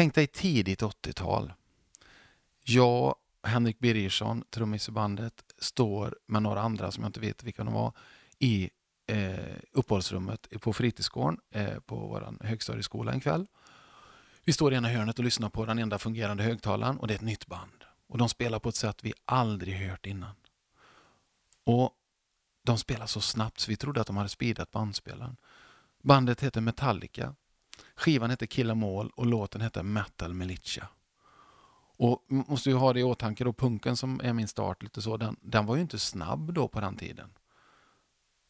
Tänk dig tidigt 80-tal. Jag, Henrik Birgersson, trummis i bandet, står med några andra som jag inte vet vilka de var i eh, uppehållsrummet på fritidsgården eh, på vår högstadieskola en kväll. Vi står i ena hörnet och lyssnar på den enda fungerande högtalaren och det är ett nytt band. Och De spelar på ett sätt vi aldrig hört innan. Och De spelar så snabbt så vi trodde att de hade speedat bandspelaren. Bandet heter Metallica. Skivan heter Kill Em och låten heter Metal Militia. Och måste ju ha det i åtanke då, punken som är min start, lite så, den, den var ju inte snabb då på den tiden.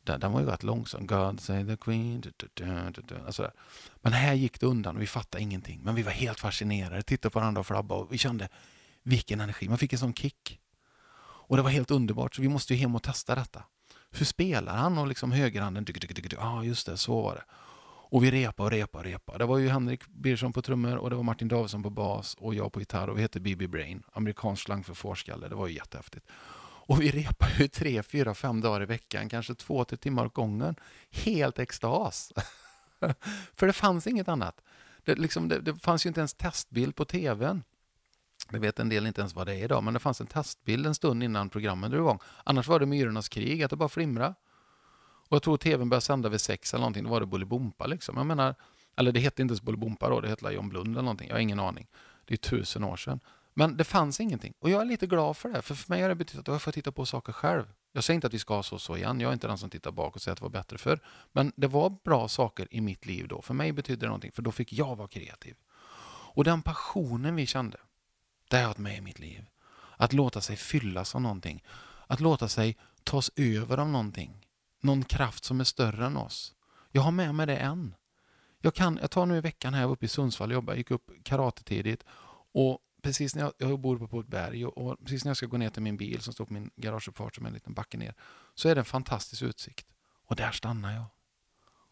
Den, den var ju rätt långsam. God save the Queen. Du, du, du, alltså Men här gick det undan och vi fattade ingenting. Men vi var helt fascinerade, tittade på varandra och flabbade och vi kände vilken energi. Man fick en sån kick. Och det var helt underbart, så vi måste ju hem och testa detta. Hur spelar han? Och liksom högerhanden, ja ah, just det, så var det. Och vi repa och repa och repa. Det var ju Henrik Birgersson på trummor och det var Martin Davidsson på bas och jag på gitarr och vi hette BB Brain, amerikansk slang för fårskalle. Det var ju jättehäftigt. Och vi repade ju tre, fyra, fem dagar i veckan, kanske två, tre timmar åt gången. Helt extas. för det fanns inget annat. Det, liksom, det, det fanns ju inte ens testbild på tvn. Det vet en del inte ens vad det är idag, men det fanns en testbild en stund innan programmet drog igång. Annars var det Myrornas krig, att det bara flimra. Och jag tror tvn började sända vid sex eller någonting, då var det Bolibompa liksom. Jag menar, eller det hette inte ens Bolibompa då, det hette John Blund eller någonting. Jag har ingen aning. Det är tusen år sedan. Men det fanns ingenting. Och jag är lite glad för det, för för mig har det betytt att jag får titta på saker själv. Jag säger inte att vi ska ha så och så igen, jag är inte den som tittar bak och säger att det var bättre för. Men det var bra saker i mitt liv då. För mig betydde det någonting, för då fick jag vara kreativ. Och den passionen vi kände, det har jag haft med i mitt liv. Att låta sig fyllas av någonting. Att låta sig tas över av någonting. Någon kraft som är större än oss. Jag har med mig det än. Jag, kan, jag tar nu i veckan här uppe i Sundsvall och jobbar, gick upp karate tidigt och precis när jag, jag bor på ett berg och, och, precis när jag ska gå ner till min bil som står på min garageuppfart som är en liten backe ner så är det en fantastisk utsikt. Och där stannar jag.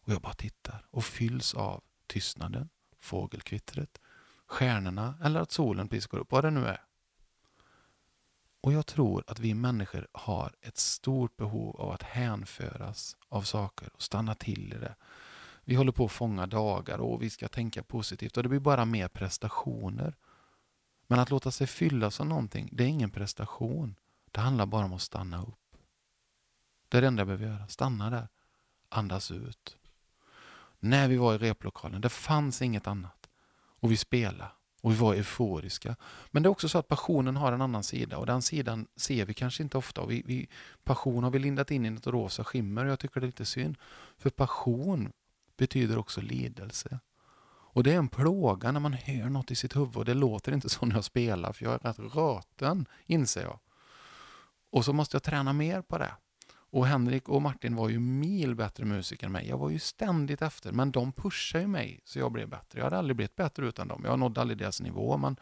Och jag bara tittar och fylls av tystnaden, fågelkvittret, stjärnorna eller att solen precis går upp, vad det nu är. Och jag tror att vi människor har ett stort behov av att hänföras av saker och stanna till i det. Vi håller på att fånga dagar och vi ska tänka positivt och det blir bara mer prestationer. Men att låta sig fyllas av någonting, det är ingen prestation. Det handlar bara om att stanna upp. Det är det enda jag behöver göra. Stanna där. Andas ut. När vi var i replokalen, det fanns inget annat. Och vi spelade. Och vi var euforiska. Men det är också så att passionen har en annan sida och den sidan ser vi kanske inte ofta. Vi, vi, passion har vi lindat in i ett rosa skimmer och jag tycker det är lite synd. För passion betyder också lidelse. Och det är en plåga när man hör något i sitt huvud. och Det låter inte så när jag spelar för jag är rätt röten, inser jag. Och så måste jag träna mer på det. Och Henrik och Martin var ju mil bättre musiker än mig. Jag var ju ständigt efter, men de pushade ju mig så jag blev bättre. Jag hade aldrig blivit bättre utan dem. Jag nådde aldrig deras nivå, men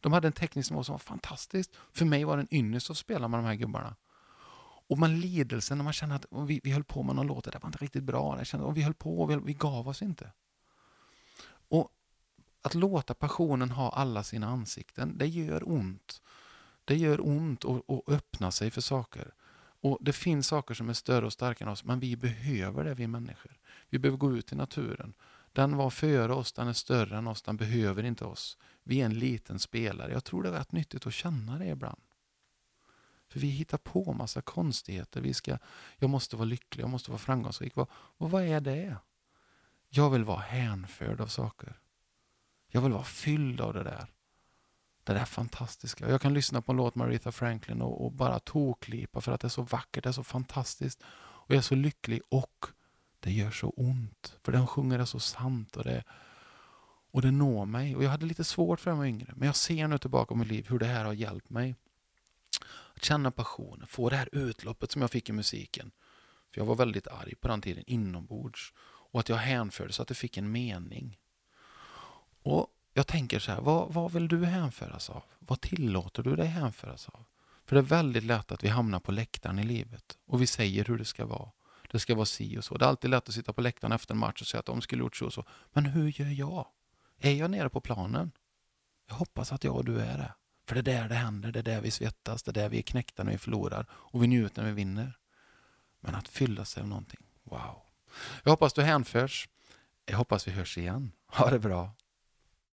de hade en teknisk nivå som var fantastisk. För mig var det en ynnest att spela med de här gubbarna. Och man lidelsen när man känner att vi, vi höll på med någon låt, det var inte riktigt bra. Jag kände, och vi höll på, vi, vi gav oss inte. Och att låta passionen ha alla sina ansikten, det gör ont. Det gör ont att öppna sig för saker. Och Det finns saker som är större och starkare än oss, men vi behöver det, vi människor. Vi behöver gå ut i naturen. Den var före oss, den är större än oss, den behöver inte oss. Vi är en liten spelare. Jag tror det är rätt nyttigt att känna det ibland. För vi hittar på massa konstigheter. Vi ska, jag måste vara lycklig, jag måste vara framgångsrik. Och vad är det? Jag vill vara hänförd av saker. Jag vill vara fylld av det där. Det där fantastiska. Jag kan lyssna på en låt med Aretha Franklin och, och bara toklipa för att det är så vackert, det är så fantastiskt. Och jag är så lycklig och det gör så ont. För den sjunger det så sant och det, och det når mig. Och jag hade lite svårt för att jag var yngre. Men jag ser nu tillbaka på mitt liv hur det här har hjälpt mig. Att känna passionen, få det här utloppet som jag fick i musiken. För jag var väldigt arg på den tiden inombords. Och att jag hänförde så att det fick en mening. Och jag tänker så här, vad, vad vill du hänföras av? Vad tillåter du dig hänföras av? För det är väldigt lätt att vi hamnar på läktaren i livet och vi säger hur det ska vara. Det ska vara si och så. Det är alltid lätt att sitta på läktaren efter en match och säga att de skulle gjort så och så. Men hur gör jag? Är jag nere på planen? Jag hoppas att jag och du är det. För det är där det händer, det är där vi svettas, det är där vi är knäckta när vi förlorar och vi njuter när vi vinner. Men att fylla sig av någonting, wow. Jag hoppas du hänförs. Jag hoppas vi hörs igen. Ha det bra.